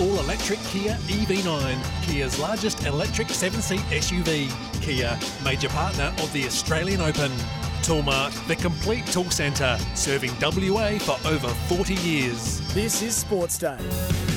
all-electric Kia EV9, Kia's largest electric seven-seat SUV. Kia, major partner of the Australian Open. Toolmart, the complete tool centre, serving WA for over 40 years. This is Sports Day.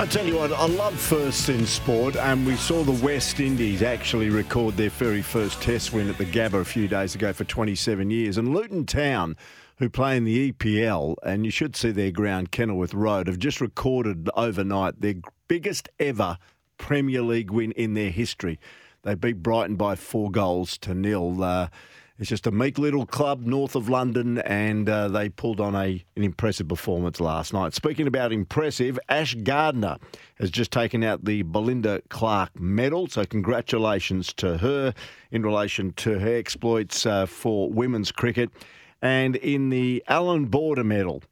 I tell you what, I love firsts in sport, and we saw the West Indies actually record their very first Test win at the Gabba a few days ago for 27 years. And Luton Town, who play in the EPL, and you should see their ground, Kenilworth Road, have just recorded overnight their biggest ever Premier League win in their history. They beat Brighton by four goals to nil. Uh, it's just a meek little club north of London, and uh, they pulled on a an impressive performance last night. Speaking about impressive, Ash Gardner has just taken out the Belinda Clark Medal, so congratulations to her in relation to her exploits uh, for women's cricket. And in the Allan Border Medal,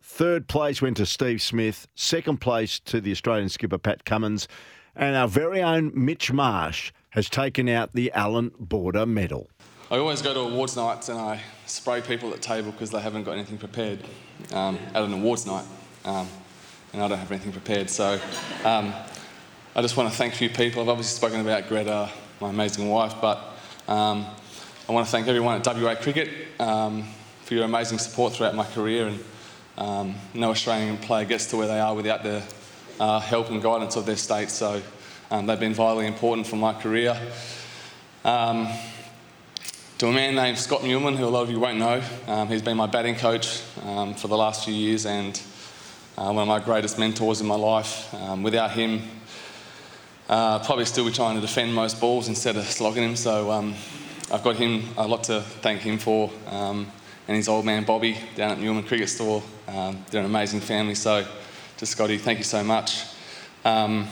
third place went to Steve Smith, second place to the Australian skipper Pat Cummins, and our very own Mitch Marsh has taken out the Allan Border Medal. I always go to awards nights and I spray people at the table because they haven't got anything prepared um, at an awards night. Um, and I don't have anything prepared. So um, I just want to thank a few people. I've obviously spoken about Greta, my amazing wife, but um, I want to thank everyone at WA Cricket um, for your amazing support throughout my career. And um, no Australian player gets to where they are without the uh, help and guidance of their state. So they've been vitally important for my career. To a man named Scott Meuleman, who a lot of you won't know. Um, he's been my batting coach um, for the last few years and uh, one of my greatest mentors in my life. Um, without him, uh, probably still be trying to defend most balls instead of slogging him. So um, I've got him a lot to thank him for, um, and his old man Bobby down at Meuleman Cricket Store. Um, they're an amazing family. So, to Scotty, thank you so much. to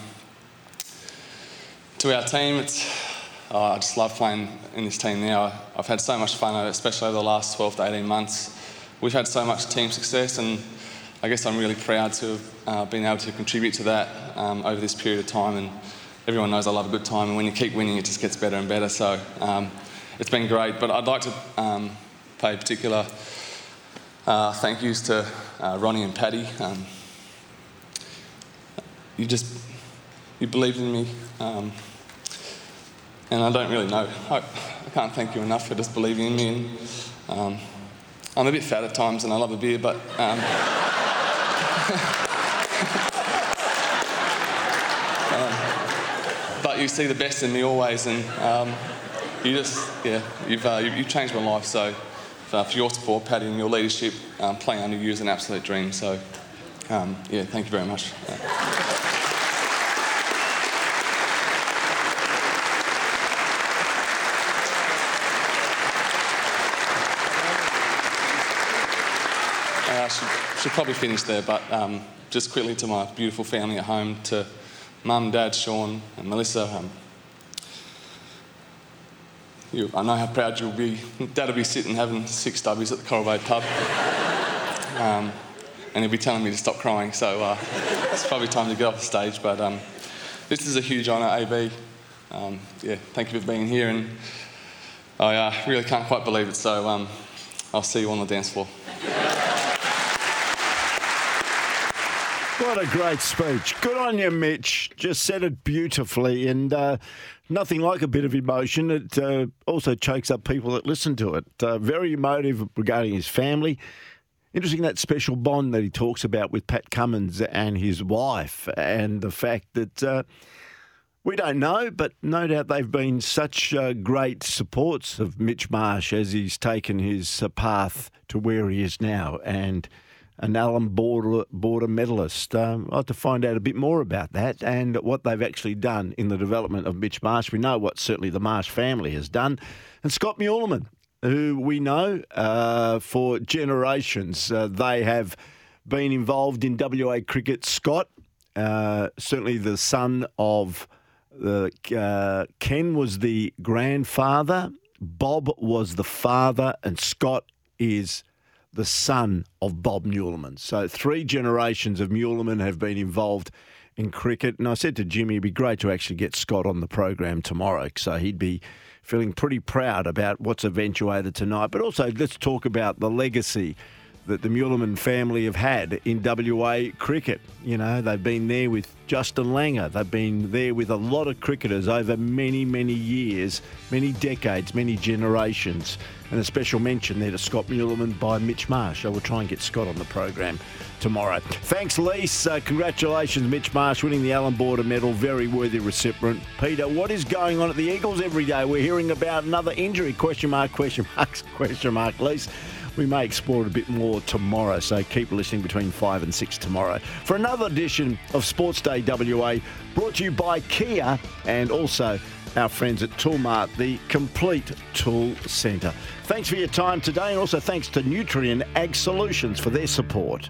our team, it's oh, I just love playing in this team now. I've had so much fun, especially over the last 12 to 18 months. We've had so much team success, and I guess I'm really proud to have uh, been able to contribute to that um, over this period of time. And everyone knows I love a good time, and when you keep winning, it just gets better and better. So um, it's been great. But I'd like to um, pay particular uh, thank yous to uh, Ronnie and Paddy. Um, you just you believed in me. And I don't really know. I, I, can't thank you enough for just believing in me. And, um, I'm a bit fat at times and I love a beer, but. Um, um, but you see the best in me always, and um, you just, yeah, you've, uh, you've, changed my life. So, uh, for your support, Paddy, and your leadership, um, playing under you is an absolute dream. So, um, yeah, thank you very much. Should probably finish there, but um, just quickly to my beautiful family at home, to mum, dad, Sean, and Melissa. Um, you, I know how proud you'll be. Dad will be sitting having six stubbies at the Coral Bay pub. Um, and he'll be telling me to stop crying, so uh, it's probably time to get off the stage. But um, this is a huge honour, AB. Um, yeah, thank you for being here, and I uh, really can't quite believe it, so um, I'll see you on the dance floor. What a great speech. Good on you, Mitch. Just said it beautifully and uh, nothing like a bit of emotion. It uh, also chokes up people that listen to it. Uh, very emotive regarding his family. Interesting that special bond that he talks about with Pat Cummins and his wife, and the fact that uh, we don't know, but no doubt they've been such uh, great supports of Mitch Marsh as he's taken his uh, path to where he is now. And an Allan Border, Border medalist. Um, I'd like to find out a bit more about that and what they've actually done in the development of Mitch Marsh. We know what certainly the Marsh family has done. And Scott Meuleman, who we know uh, for generations, uh, they have been involved in WA cricket. Scott, uh, certainly the son of the, uh, Ken was the grandfather, Bob was the father, and Scott is the son of Bob Meuleman. So three generations of Meuleman have been involved in cricket. And I said to Jimmy, it'd be great to actually get Scott on the program tomorrow. So he'd be feeling pretty proud about what's eventuated tonight. But also, let's talk about the legacy that the Meuleman family have had in WA cricket. You know, they've been there with Justin Langer. They've been there with a lot of cricketers over many, many years, many decades, many generations. And a special mention there to Scott Meuleman by Mitch Marsh. I will try and get Scott on the program tomorrow. Thanks, Lise. Uh, congratulations, Mitch Marsh, winning the Allan Border Medal. Very worthy recipient. Peter, what is going on at the Eagles every day? We're hearing about another injury. Question mark, question mark, question mark, Lise. We may explore it a bit more tomorrow, so keep listening between 5 and 6 tomorrow for another edition of Sports Day WA, brought to you by Kia and also our friends at Toolmart, the complete tool centre. Thanks for your time today, and also thanks to Nutrien Ag Solutions for their support.